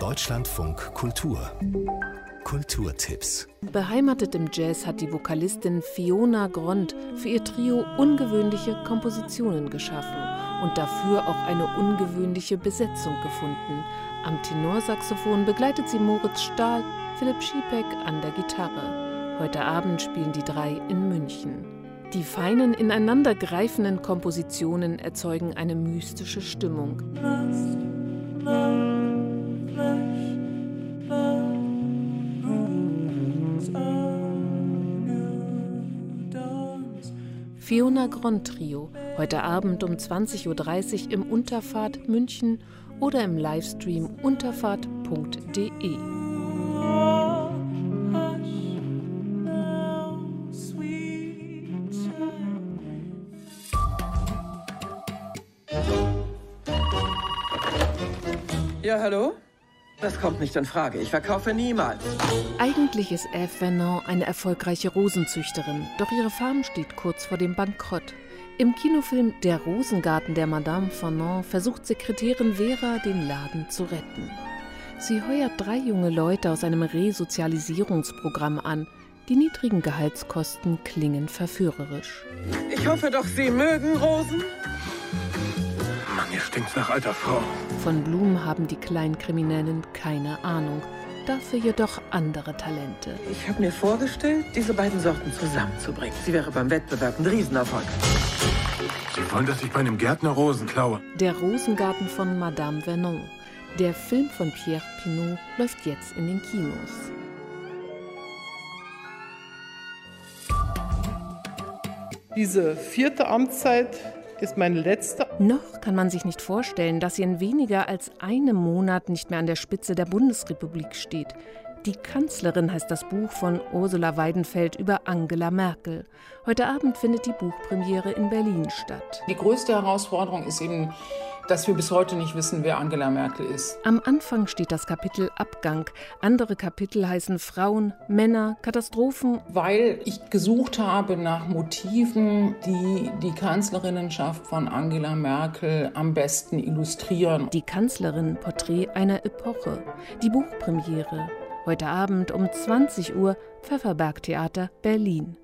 Deutschlandfunk Kultur Kulturtipps. Beheimatet im Jazz hat die Vokalistin Fiona Grond für ihr Trio ungewöhnliche Kompositionen geschaffen und dafür auch eine ungewöhnliche Besetzung gefunden. Am Tenorsaxophon begleitet sie Moritz Stahl, Philipp Schiepeck an der Gitarre. Heute Abend spielen die drei in München. Die feinen, ineinandergreifenden Kompositionen erzeugen eine mystische Stimmung. Fiona Grond Trio, heute Abend um 20.30 Uhr im Unterfahrt München oder im Livestream unterfahrt.de. Ja, hallo? Das kommt nicht in Frage. Ich verkaufe niemals. Eigentlich ist Eve Vernon eine erfolgreiche Rosenzüchterin, doch ihre Farm steht kurz vor dem Bankrott. Im Kinofilm Der Rosengarten der Madame Vernon versucht Sekretärin Vera, den Laden zu retten. Sie heuert drei junge Leute aus einem Resozialisierungsprogramm an. Die niedrigen Gehaltskosten klingen verführerisch. Ich hoffe doch, Sie mögen Rosen. Hier stinkt's nach alter Frau. Von Blumen haben die Kleinkriminellen keine Ahnung, dafür jedoch andere Talente. Ich habe mir vorgestellt, diese beiden Sorten zusammenzubringen. Sie wäre beim Wettbewerb ein Riesenerfolg. Sie wollen, dass ich bei einem Gärtner Rosen klaue? Der Rosengarten von Madame Vernon. Der Film von Pierre Pinot läuft jetzt in den Kinos. Diese vierte Amtszeit ist meine letzte. Noch kann man sich nicht vorstellen, dass sie in weniger als einem Monat nicht mehr an der Spitze der Bundesrepublik steht. Die Kanzlerin heißt das Buch von Ursula Weidenfeld über Angela Merkel. Heute Abend findet die Buchpremiere in Berlin statt. Die größte Herausforderung ist eben dass wir bis heute nicht wissen, wer Angela Merkel ist. Am Anfang steht das Kapitel Abgang. Andere Kapitel heißen Frauen, Männer, Katastrophen. Weil ich gesucht habe nach Motiven, die die Kanzlerinnenschaft von Angela Merkel am besten illustrieren. Die Kanzlerin Porträt einer Epoche. Die Buchpremiere. Heute Abend um 20 Uhr Pfefferberg Theater Berlin.